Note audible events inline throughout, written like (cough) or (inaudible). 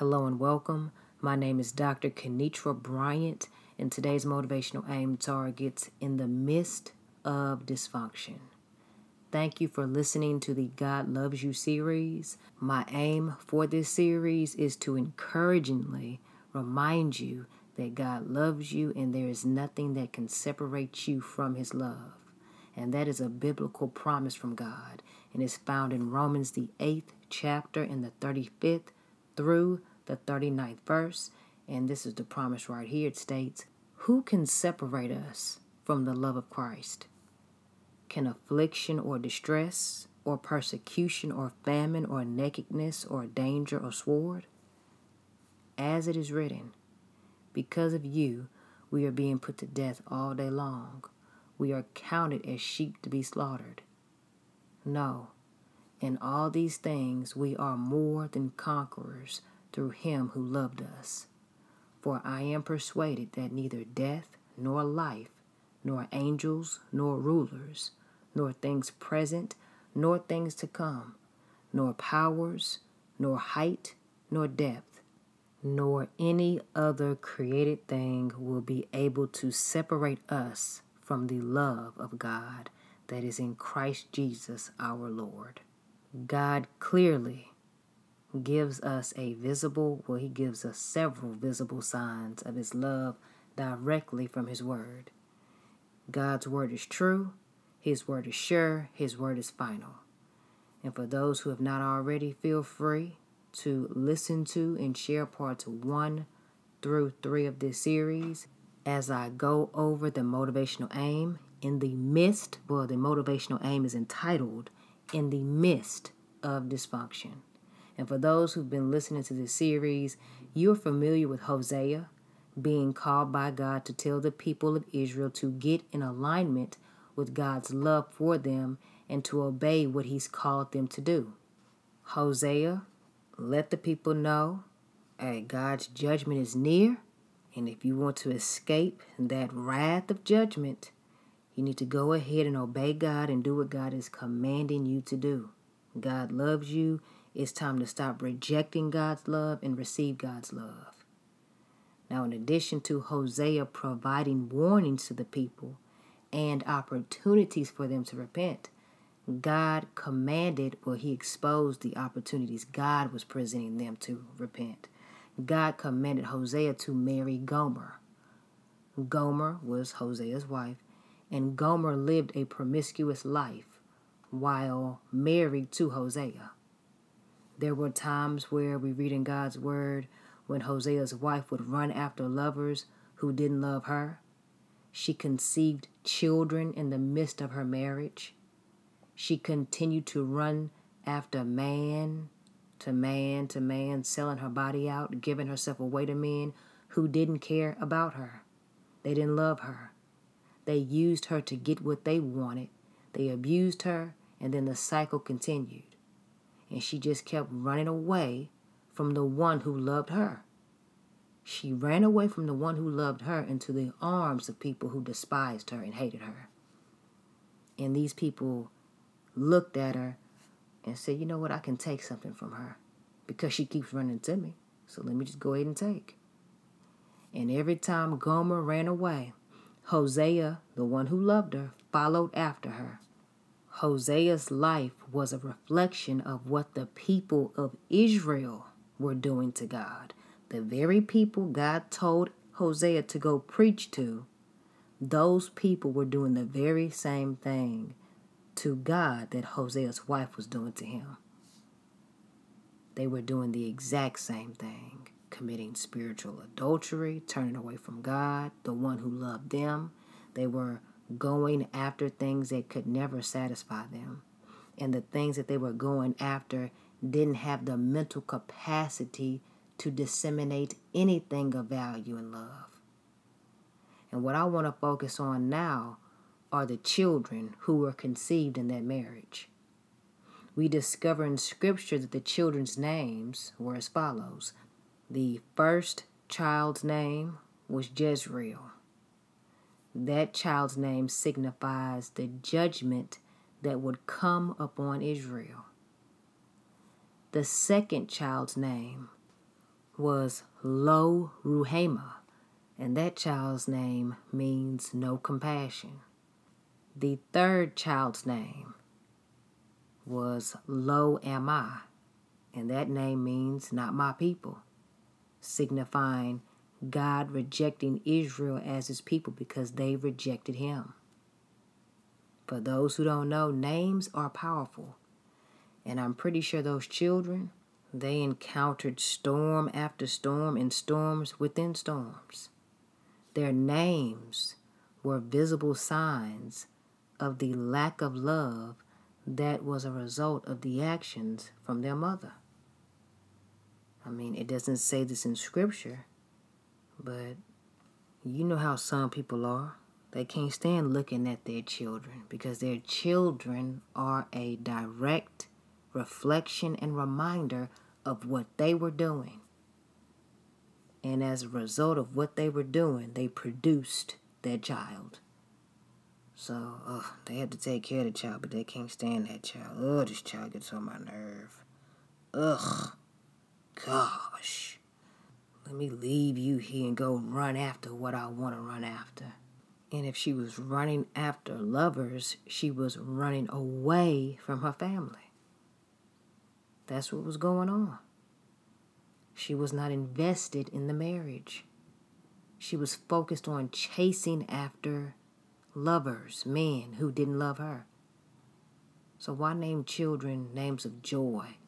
Hello and welcome. My name is Dr. Kenitra Bryant, and today's motivational aim targets in the midst of dysfunction. Thank you for listening to the God Loves You series. My aim for this series is to encouragingly remind you that God loves you and there is nothing that can separate you from His love. And that is a biblical promise from God and is found in Romans, the 8th chapter, in the 35th through the 39th verse. And this is the promise right here. It states, Who can separate us from the love of Christ? Can affliction or distress, or persecution, or famine, or nakedness, or danger, or sword? As it is written, Because of you, we are being put to death all day long. We are counted as sheep to be slaughtered. No, in all these things we are more than conquerors through him who loved us. For I am persuaded that neither death, nor life, nor angels, nor rulers, nor things present, nor things to come, nor powers, nor height, nor depth, nor any other created thing will be able to separate us from the love of God that is in Christ Jesus our Lord. God clearly gives us a visible, well, He gives us several visible signs of His love directly from His Word. God's Word is true, His Word is sure, His Word is final. And for those who have not already, feel free to listen to and share parts one through three of this series as I go over the motivational aim. In the midst, well, the motivational aim is entitled In the Midst of Dysfunction. And for those who've been listening to this series, you're familiar with Hosea being called by God to tell the people of Israel to get in alignment with God's love for them and to obey what He's called them to do. Hosea let the people know hey, God's judgment is near, and if you want to escape that wrath of judgment, you need to go ahead and obey God and do what God is commanding you to do. God loves you it's time to stop rejecting God's love and receive God's love. Now, in addition to Hosea providing warnings to the people and opportunities for them to repent, God commanded, or He exposed the opportunities God was presenting them to repent. God commanded Hosea to marry Gomer. Gomer was Hosea's wife, and Gomer lived a promiscuous life while married to Hosea. There were times where we read in God's word when Hosea's wife would run after lovers who didn't love her. She conceived children in the midst of her marriage. She continued to run after man to man to man, selling her body out, giving herself away to men who didn't care about her. They didn't love her. They used her to get what they wanted. They abused her, and then the cycle continued and she just kept running away from the one who loved her. She ran away from the one who loved her into the arms of people who despised her and hated her. And these people looked at her and said, You know what? I can take something from her because she keeps running to me. So let me just go ahead and take. And every time Gomer ran away, Hosea, the one who loved her, followed after her. Hosea's life was a reflection of what the people of Israel were doing to God. The very people God told Hosea to go preach to, those people were doing the very same thing to God that Hosea's wife was doing to him. They were doing the exact same thing, committing spiritual adultery, turning away from God, the one who loved them. They were going after things that could never satisfy them. And the things that they were going after didn't have the mental capacity to disseminate anything of value and love. And what I want to focus on now are the children who were conceived in that marriage. We discover in Scripture that the children's names were as follows the first child's name was Jezreel. That child's name signifies the judgment that would come upon Israel. The second child's name was Lo Ruhamah, and that child's name means no compassion. The third child's name was Lo Ammi, and that name means not my people, signifying God rejecting Israel as his people because they rejected him. For those who don't know, names are powerful. And I'm pretty sure those children, they encountered storm after storm and storms within storms. Their names were visible signs of the lack of love that was a result of the actions from their mother. I mean, it doesn't say this in scripture, but you know how some people are. They can't stand looking at their children because their children are a direct reflection and reminder of what they were doing. And as a result of what they were doing, they produced their child. So, they had to take care of the child, but they can't stand that child. Oh, this child gets on my nerve. Ugh, gosh. Let me leave you here and go run after what I want to run after. And if she was running after lovers, she was running away from her family. That's what was going on. She was not invested in the marriage. She was focused on chasing after lovers, men who didn't love her. So, why name children names of joy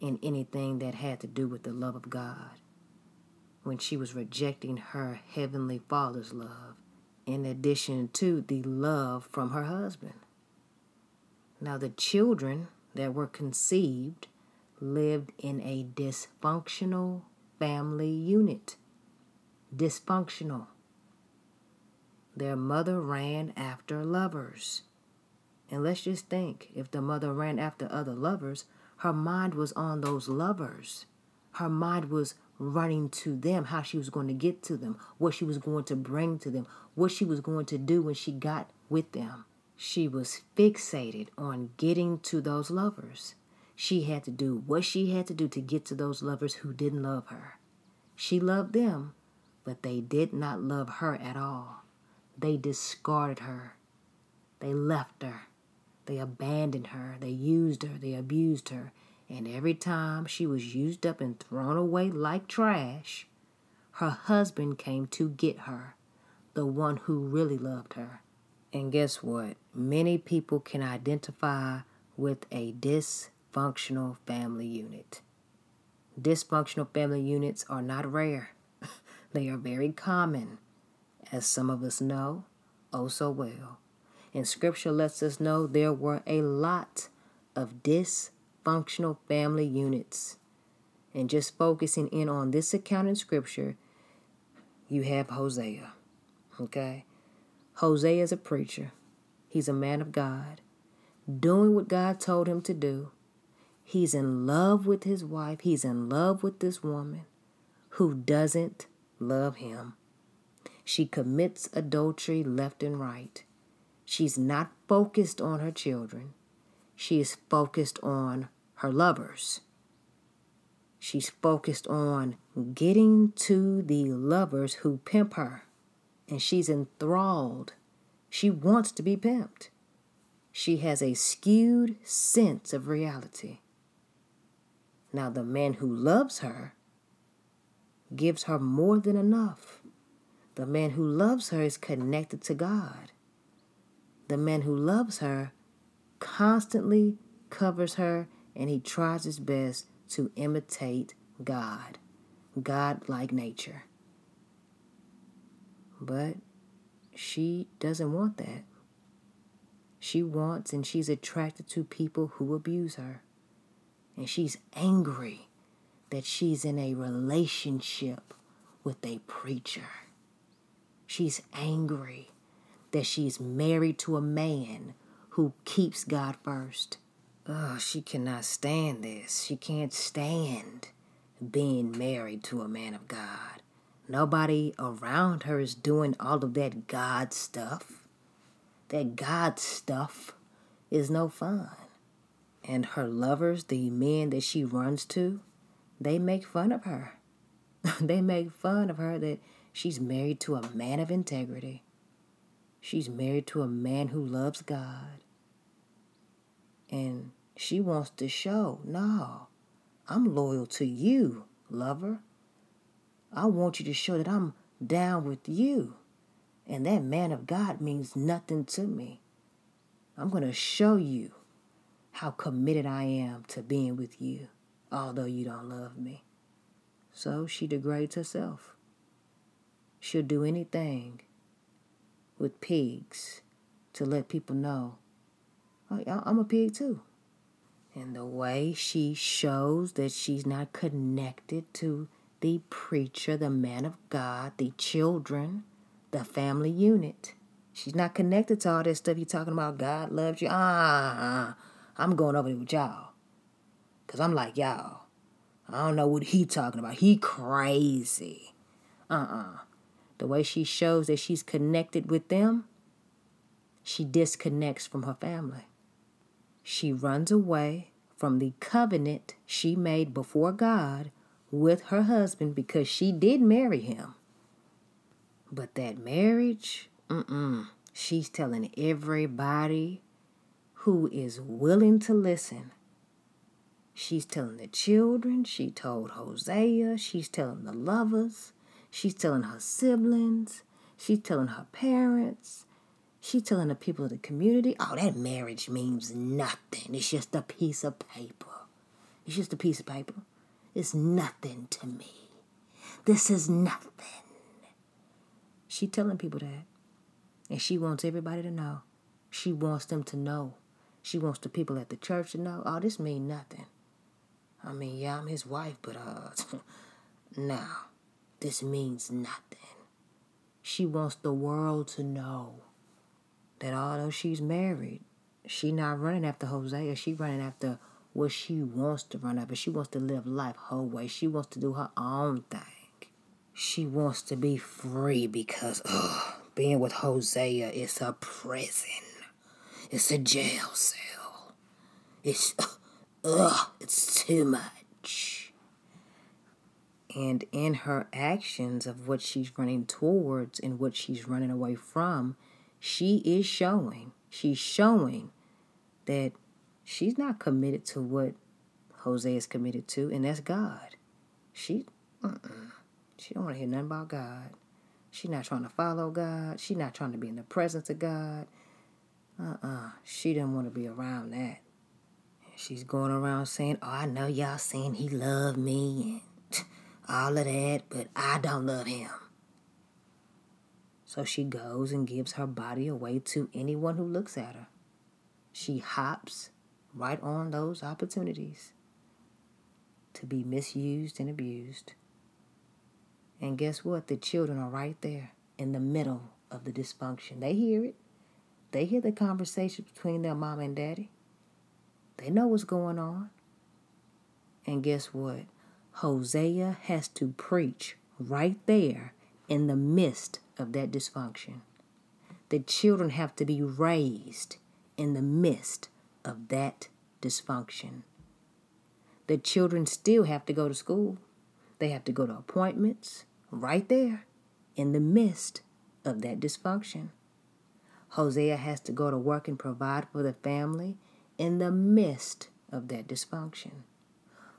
in anything that had to do with the love of God when she was rejecting her heavenly Father's love? in addition to the love from her husband. Now, the children that were conceived lived in a dysfunctional family unit. Dysfunctional. Their mother ran after lovers. And let's just think if the mother ran after other lovers, her mind was on those lovers. Her mind was running to them, how she was going to get to them, what she was going to bring to them, what she was going to do when she got with them. She was fixated on getting to those lovers. She had to do what she had to do to get to those lovers who didn't love her. She loved them, but they did not love her at all. They discarded her. They left her. They abandoned her. They used her. They abused her. And every time she was used up and thrown away like trash, her husband came to get her, the one who really loved her. And guess what? Many people can identify with a dysfunctional family unit. Dysfunctional family units are not rare, (laughs) they are very common, as some of us know oh so well. And scripture lets us know there were a lot of dysfunctional dysfunctional family units. And just focusing in on this account in Scripture, you have Hosea. Okay? Hosea is a preacher, he's a man of God, doing what God told him to do. He's in love with his wife, he's in love with this woman who doesn't love him. She commits adultery left and right. She's not focused on her children. She is focused on her lovers. She's focused on getting to the lovers who pimp her, and she's enthralled. She wants to be pimped. She has a skewed sense of reality. Now, the man who loves her gives her more than enough. The man who loves her is connected to God. The man who loves her constantly covers her and he tries his best to imitate God, God like nature. But she doesn't want that. She wants and she's attracted to people who abuse her. And she's angry that she's in a relationship with a preacher. She's angry that she's married to a man who keeps God first. Oh, she cannot stand this. She can't stand being married to a man of God. Nobody around her is doing all of that God stuff. That God stuff is no fun. And her lovers, the men that she runs to, they make fun of her. (laughs) they make fun of her that she's married to a man of integrity. She's married to a man who loves God. And she wants to show, no, I'm loyal to you, lover. I want you to show that I'm down with you. And that man of God means nothing to me. I'm going to show you how committed I am to being with you, although you don't love me. So she degrades herself. She'll do anything with pigs to let people know oh, I'm a pig too. And the way she shows that she's not connected to the preacher, the man of God, the children, the family unit. She's not connected to all this stuff you're talking about. God loves you. Ah, I'm going over there with y'all. Because I'm like y'all. I don't know what he talking about. He crazy. Uh-uh. The way she shows that she's connected with them, she disconnects from her family. She runs away from the covenant she made before God with her husband because she did marry him. But that marriage, mm-mm, she's telling everybody who is willing to listen. She's telling the children, she told Hosea, she's telling the lovers, she's telling her siblings, she's telling her parents, she's telling the people of the community. Oh, that marriage means nothing. It's just a piece of paper. It's just a piece of paper. It's nothing to me. This is nothing. She telling people that. And she wants everybody to know. She wants them to know. She wants the people at the church to know. Oh, this mean nothing. I mean, yeah, I'm his wife, but uh (laughs) no. This means nothing. She wants the world to know that although she's married, she not running after Hosea. She running after what she wants to run after. She wants to live life her way. She wants to do her own thing. She wants to be free because ugh, being with Hosea is a prison. It's a jail cell. It's ugh, it's too much. And in her actions of what she's running towards and what she's running away from, she is showing. She's showing that she's not committed to what Hosea is committed to, and that's God. She, uh-uh. She don't want to hear nothing about God. She not trying to follow God. She not trying to be in the presence of God. Uh-uh. She didn't want to be around that. She's going around saying, Oh, I know y'all saying he loved me and (laughs) all of that, but I don't love him. So she goes and gives her body away to anyone who looks at her. She hops right on those opportunities to be misused and abused. And guess what? The children are right there in the middle of the dysfunction. They hear it. They hear the conversation between their mom and daddy. They know what's going on. And guess what? Hosea has to preach right there in the midst of that dysfunction. The children have to be raised in the midst of that dysfunction. The children still have to go to school. They have to go to appointments right there in the midst of that dysfunction. Hosea has to go to work and provide for the family in the midst of that dysfunction.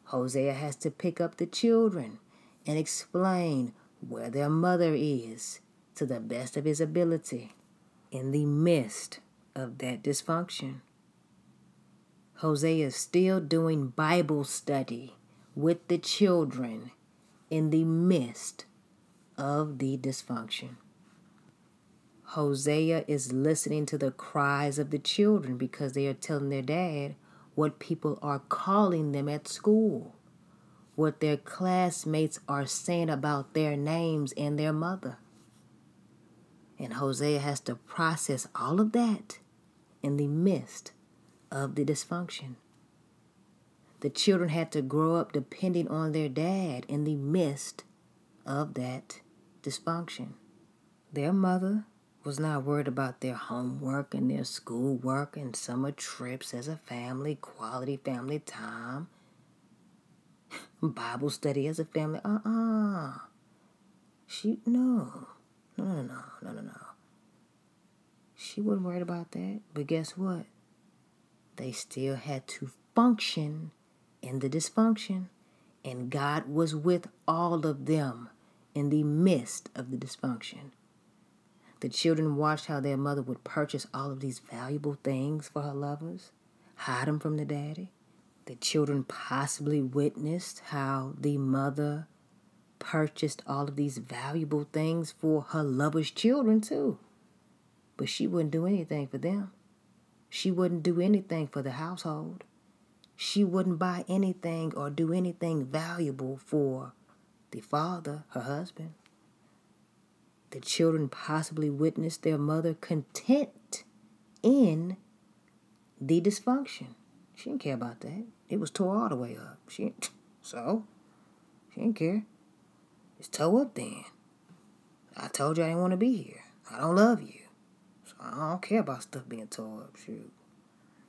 Hosea has to pick up the children and explain where their mother is to the best of his ability in the midst of that dysfunction. Hosea is still doing Bible study with the children in the midst of the dysfunction. Hosea is listening to the cries of the children because they are telling their dad what people are calling them at school, what their classmates are saying about their names and their mother. And Hosea has to process all of that in the midst of the dysfunction. The children had to grow up depending on their dad in the midst of that dysfunction. Their mother was not worried about their homework and their schoolwork and summer trips as a family, quality family time. (laughs) Bible study as a family. Uh uh She, no. No, no, no, no, no, no. She wasn't worried about that. But guess what? They still had to function in the dysfunction. And God was with all of them in the midst of the dysfunction. The children watched how their mother would purchase all of these valuable things for her lovers, hide them from the daddy. The children possibly witnessed how the mother purchased all of these valuable things for her lover's children, too. But she wouldn't do anything for them. She wouldn't do anything for the household. She wouldn't buy anything or do anything valuable for the father, her husband. The children possibly witnessed their mother content in the dysfunction. She didn't care about that. It was tore all the way up. She so she didn't care. It's toe up then. I told you I didn't want to be here. I don't love you. So I don't care about stuff being tore up. Shoot.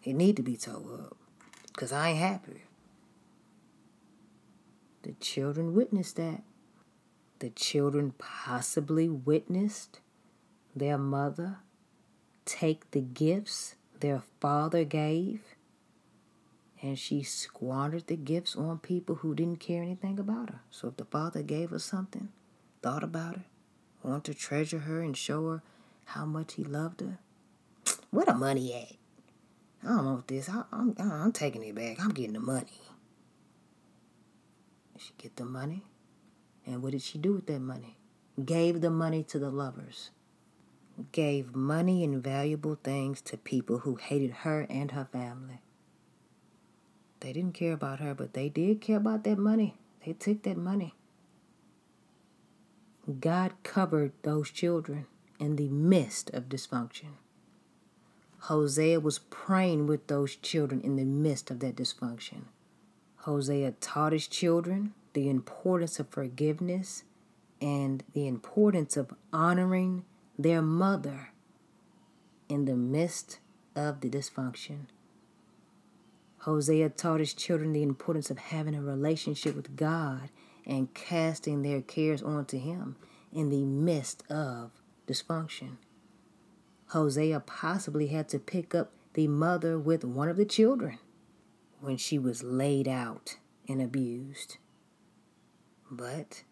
It need to be tore up. Because I ain't happy. The children witnessed that. The children possibly witnessed their mother take the gifts their father gave and she squandered the gifts on people who didn't care anything about her. So if the father gave her something, thought about her, wanted to treasure her and show her how much he loved her, (tsk) where the money at? I don't want this. I, I'm, I'm taking it back. I'm getting the money. She get the money, and what did she do with that money? Gave the money to the lovers. Gave money and valuable things to people who hated her and her family. They didn't care about her, but they did care about that money. They took that money. God covered those children in the midst of dysfunction. Hosea was praying with those children in the midst of that dysfunction. Hosea taught his children the importance of forgiveness and the importance of honoring their mother in the midst of the dysfunction. Hosea taught his children the importance of having a relationship with God and casting their cares onto Him in the midst of dysfunction. Hosea possibly had to pick up the mother with one of the children when she was laid out and abused. But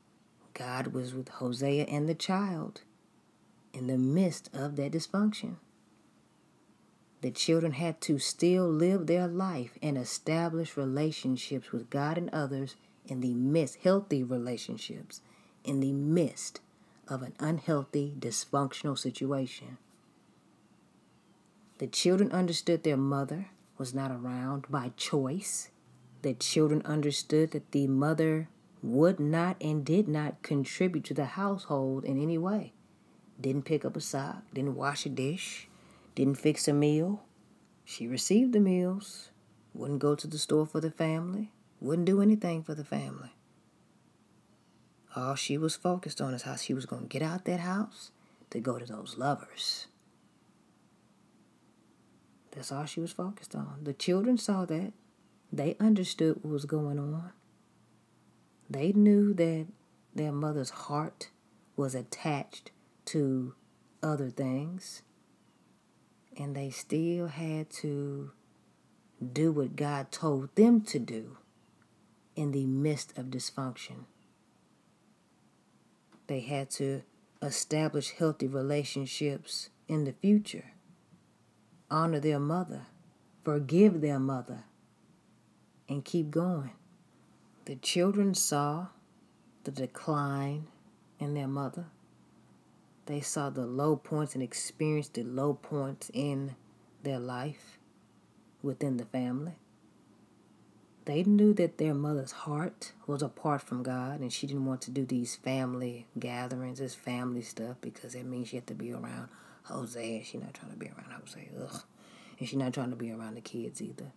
God was with Hosea and the child in the midst of that dysfunction. The children had to still live their life and establish relationships with God and others in the midst, healthy relationships, in the midst of an unhealthy, dysfunctional situation. The children understood their mother was not around by choice. The children understood that the mother would not and did not contribute to the household in any way. Didn't pick up a sock, didn't wash a dish, didn't fix a meal. She received the meals, wouldn't go to the store for the family, wouldn't do anything for the family. All she was focused on is how she was going to get out that house to go to those lovers. That's all she was focused on. The children saw that. They understood what was going on. They knew that their mother's heart was attached to other things and they still had to do what God told them to do in the midst of dysfunction. They had to establish healthy relationships in the future, honor their mother, forgive their mother, and keep going. The children saw the decline in their mother they saw the low points and experienced the low points in their life within the family. They knew that their mother's heart was apart from God and she didn't want to do these family gatherings, this family stuff, because it means she had to be around Hosea. She's not trying to be around Hosea. Ugh. And she's not trying to be around the kids either.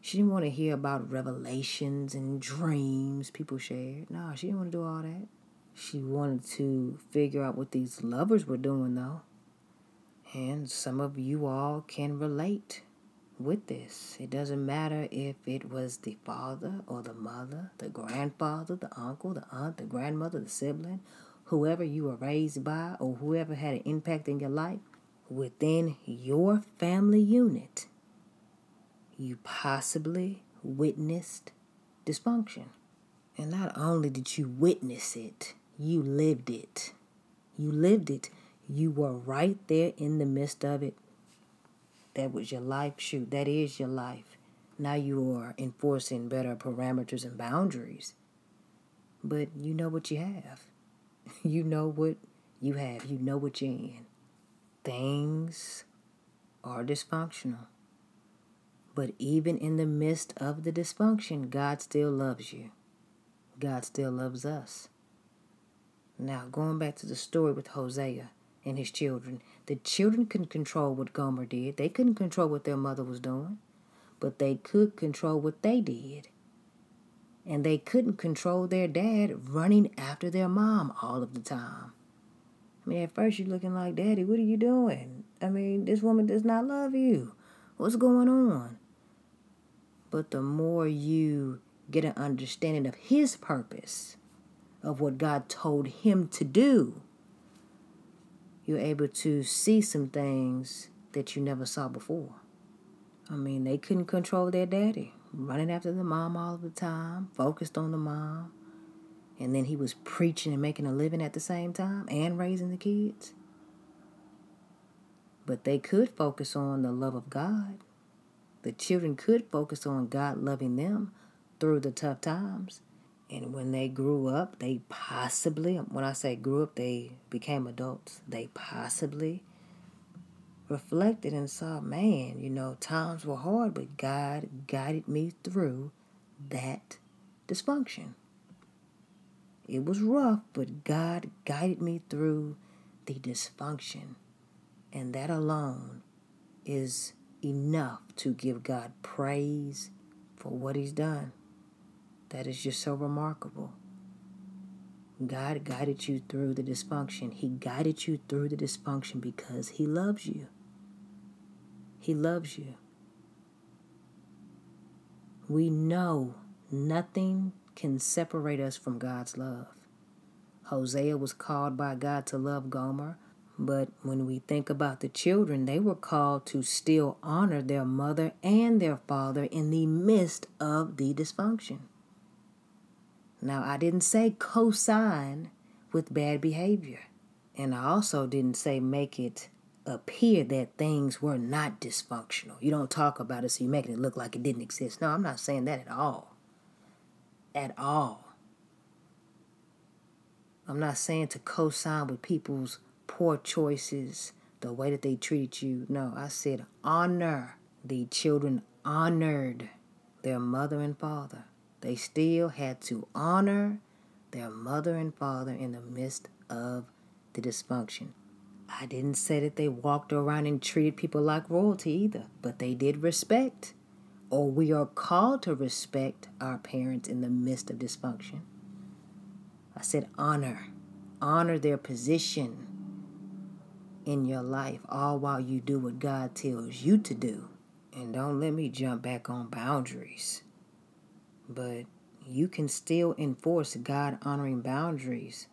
She didn't want to hear about revelations and dreams people shared. No, she didn't want to do all that. She wanted to figure out what these lovers were doing, though. And some of you all can relate with this. It doesn't matter if it was the father or the mother, the grandfather, the uncle, the aunt, the grandmother, the sibling, whoever you were raised by, or whoever had an impact in your life. Within your family unit, you possibly witnessed dysfunction. And not only did you witness it, you lived it. You lived it. You were right there in the midst of it. That was your life. Shoot, that is your life. Now you are enforcing better parameters and boundaries. But you know what you have. (laughs) You know what you have. You know what you're in. Things are dysfunctional. But even in the midst of the dysfunction, God still loves you. God still loves us. Now, going back to the story with Hosea and his children, the children couldn't control what Gomer did. They couldn't control what their mother was doing, but they could control what they did. And they couldn't control their dad running after their mom all of the time. I mean, at first you're looking like, Daddy, what are you doing? I mean, this woman does not love you. What's going on? But the more you get an understanding of his purpose, of what God told him to do, you're able to see some things that you never saw before. I mean, they couldn't control their daddy, running after the mom all the time, focused on the mom. And then he was preaching and making a living at the same time and raising the kids. But they could focus on the love of God the children could focus on God loving them through the tough times. And when they grew up, they possibly, when I say grew up, they became adults. They possibly reflected and saw, man, you know, times were hard, but God guided me through that dysfunction. It was rough, but God guided me through the dysfunction. And that alone is enough to give God praise for what He's done. That is just so remarkable. God guided you through the dysfunction. He guided you through the dysfunction because He loves you. He loves you. We know nothing can separate us from God's love. Hosea was called by God to love Gomer but when we think about the children, they were called to still honor their mother and their father in the midst of the dysfunction. Now, I didn't say co sign with bad behavior. And I also didn't say make it appear that things were not dysfunctional. You don't talk about it, so you're making it look like it didn't exist. No, I'm not saying that at all. At all. I'm not saying to co sign with people's poor choices, the way that they treated you. No, I said honor. The children honored their mother and father. They still had to honor their mother and father in the midst of the dysfunction. I didn't say that they walked around and treated people like royalty either, but they did respect, or we are called to respect our parents in the midst of dysfunction. I said honor, honor their position, in your life, all while you do what God tells you to do. And don't let me jump back on boundaries. But you can still enforce God honoring boundaries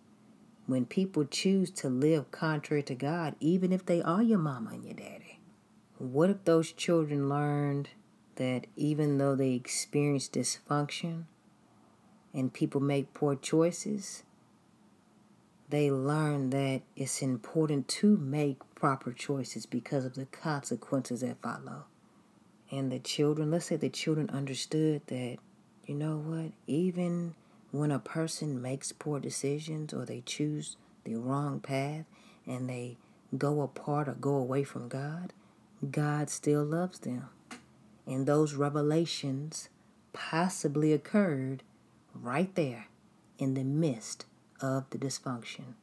when people choose to live contrary to God, even if they are your mama and your daddy. What if those children learned that even though they experience dysfunction and people make poor choices, they learn that it's important to make proper choices because of the consequences that follow. And the children, let's say the children understood that, you know what, even when a person makes poor decisions or they choose the wrong path and they go apart or go away from God, God still loves them. And those revelations possibly occurred right there in the midst of the dysfunction.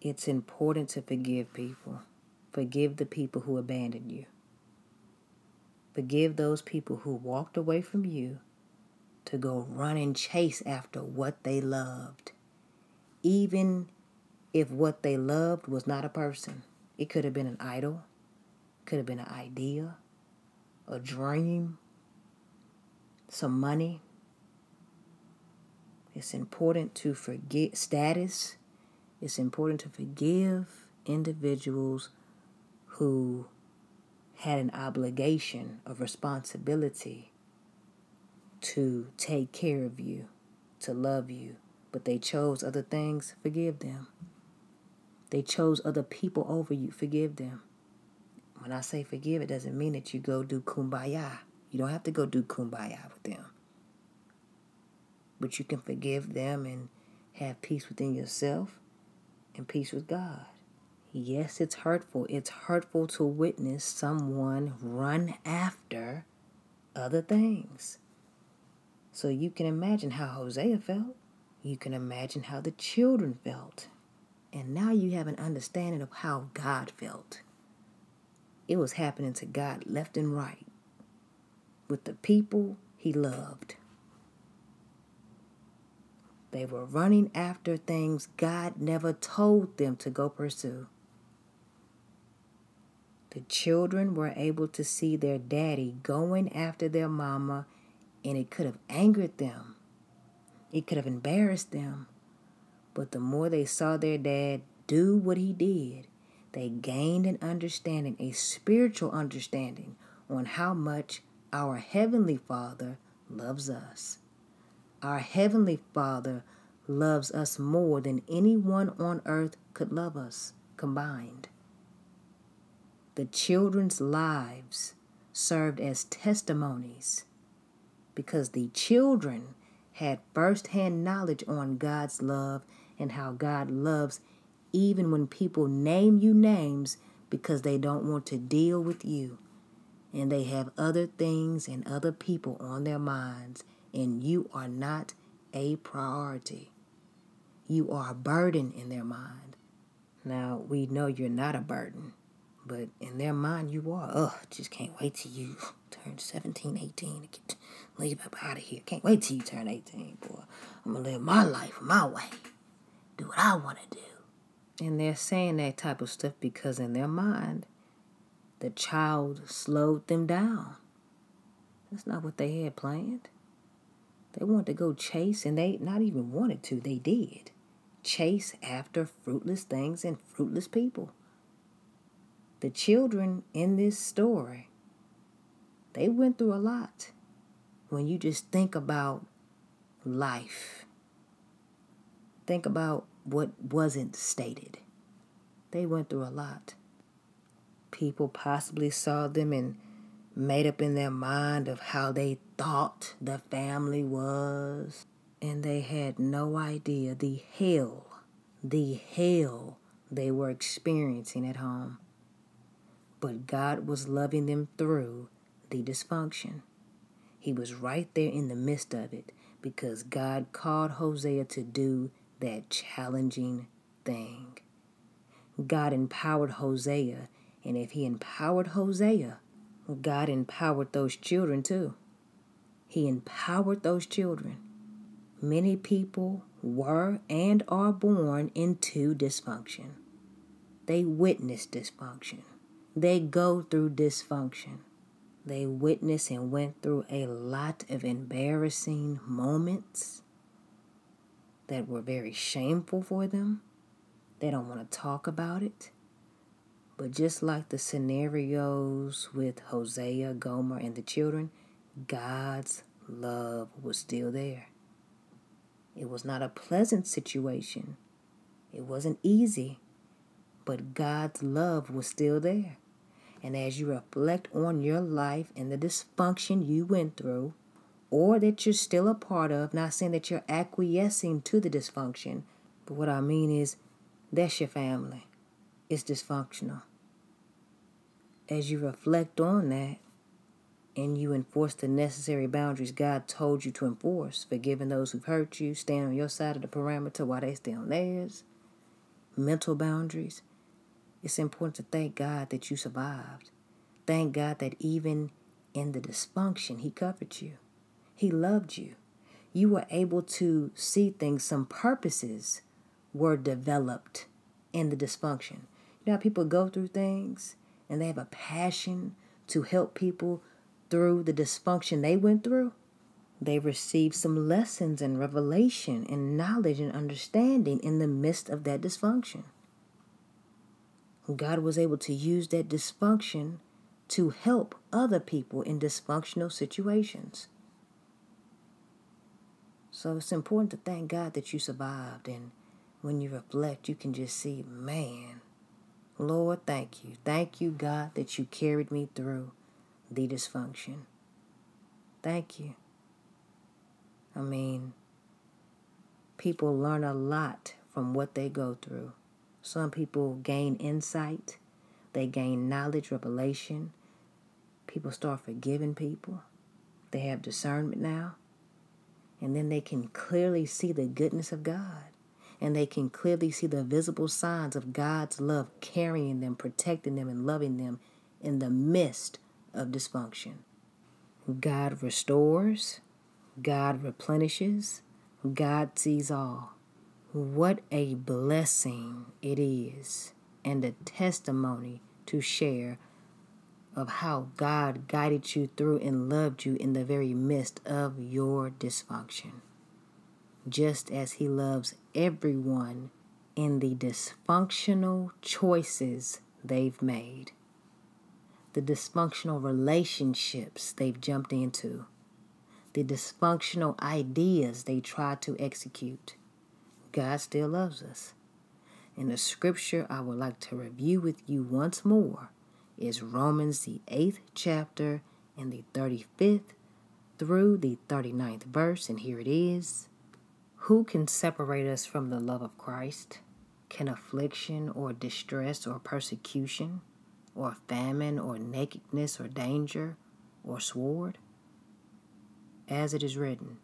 It's important to forgive people. Forgive the people who abandoned you. Forgive those people who walked away from you to go run and chase after what they loved. Even if what they loved was not a person, it could have been an idol, could have been an idea, a dream, some money. It's important to forget status. It's important to forgive individuals who had an obligation of responsibility to take care of you, to love you, but they chose other things, forgive them. They chose other people over you, forgive them. When I say forgive, it doesn't mean that you go do kumbaya. You don't have to go do kumbaya with them. But you can forgive them and have peace within yourself and peace with God. Yes, it's hurtful. It's hurtful to witness someone run after other things. So you can imagine how Hosea felt. You can imagine how the children felt. And now you have an understanding of how God felt. It was happening to God left and right with the people he loved. They were running after things God never told them to go pursue. The children were able to see their daddy going after their mama, and it could have angered them. It could have embarrassed them. But the more they saw their dad do what he did, they gained an understanding, a spiritual understanding, on how much our Heavenly Father loves us. Our Heavenly Father loves us more than anyone on earth could love us combined. The children's lives served as testimonies because the children had firsthand knowledge on God's love and how God loves even when people name you names because they don't want to deal with you and they have other things and other people on their minds and you are not a priority. You are a burden in their mind. Now, we know you're not a burden but in their mind, you are. Ugh, just can't wait till you (laughs) turn 17, 18 to get leave up out of here. Can't wait till you turn 18, boy. I'm gonna live my life my way. Do what I wanna do. And they're saying that type of stuff because in their mind, the child slowed them down. That's not what they had planned. They wanted to go chase, and they not even wanted to, they did. Chase after fruitless things and fruitless people the children in this story, they went through a lot. When you just think about life, think about what wasn't stated. They went through a lot. People possibly saw them and made up in their mind of how they thought the family was. And they had no idea the hell, the hell they were experiencing at home but God was loving them through the dysfunction. He was right there in the midst of it because God called Hosea to do that challenging thing. God empowered Hosea, and if he empowered Hosea, God empowered those children too. He empowered those children. Many people were and are born into dysfunction. They witness dysfunction. They go through dysfunction. They witnessed and went through a lot of embarrassing moments that were very shameful for them. They don't want to talk about it. But just like the scenarios with Hosea, Gomer, and the children, God's love was still there. It was not a pleasant situation. It wasn't easy, but God's love was still there. And as you reflect on your life and the dysfunction you went through, or that you're still a part of, not saying that you're acquiescing to the dysfunction, but what I mean is that's your family. It's dysfunctional. As you reflect on that and you enforce the necessary boundaries God told you to enforce, forgiving those who've hurt you, stand on your side of the parameter while they stay on theirs, mental boundaries, it's important to thank God that you survived. Thank God that even in the dysfunction, He covered you. He loved you. You were able to see things, some purposes were developed in the dysfunction. You know how people go through things and they have a passion to help people, through the dysfunction they went through, they received some lessons and revelation and knowledge and understanding in the midst of that dysfunction. God was able to use that dysfunction to help other people in dysfunctional situations. So it's important to thank God that you survived. And when you reflect, you can just see, man, Lord, thank you. Thank you, God, that you carried me through the dysfunction. Thank you. I mean, people learn a lot from what they go through. Some people gain insight, they gain knowledge, revelation. People start forgiving people. They have discernment now. And then they can clearly see the goodness of God. And they can clearly see the visible signs of God's love carrying them, protecting them, and loving them in the midst of dysfunction. God restores, God replenishes, God sees all. What a blessing it is, and a testimony to share of how God guided you through and loved you in the very midst of your dysfunction. Just as He loves everyone in the dysfunctional choices they've made, the dysfunctional relationships they've jumped into, the dysfunctional ideas they try to execute God still loves us. And the scripture I would like to review with you once more is Romans, the 8th chapter, and the 35th through the 39th verse. And here it is Who can separate us from the love of Christ? Can affliction or distress or persecution or famine or nakedness or danger or sword? As it is written,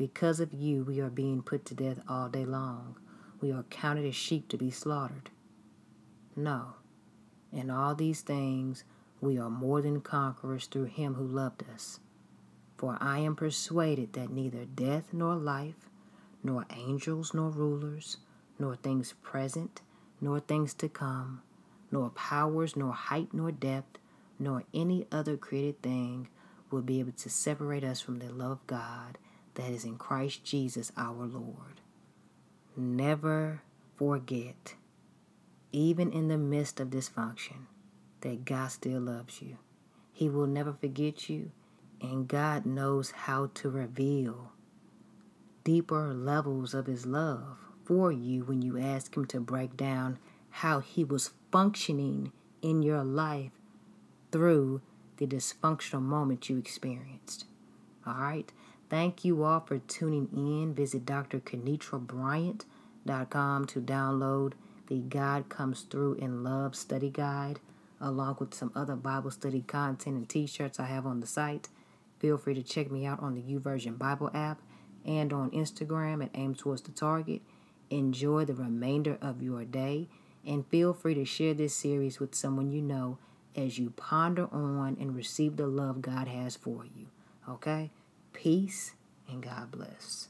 because of you, we are being put to death all day long. We are counted as sheep to be slaughtered. No. In all these things, we are more than conquerors through him who loved us. For I am persuaded that neither death nor life, nor angels nor rulers, nor things present, nor things to come, nor powers, nor height, nor depth, nor any other created thing will be able to separate us from the love of God that is in Christ Jesus our Lord. Never forget, even in the midst of dysfunction, that God still loves you. He will never forget you, and God knows how to reveal deeper levels of His love for you when you ask Him to break down how He was functioning in your life through the dysfunctional moment you experienced. All right? Thank you all for tuning in. Visit drkenitrabryant.com to download the God Comes Through in Love study guide, along with some other Bible study content and t shirts I have on the site. Feel free to check me out on the YouVersion Bible app and on Instagram at Aim Towards the Target. Enjoy the remainder of your day and feel free to share this series with someone you know as you ponder on and receive the love God has for you. Okay? Peace and God bless.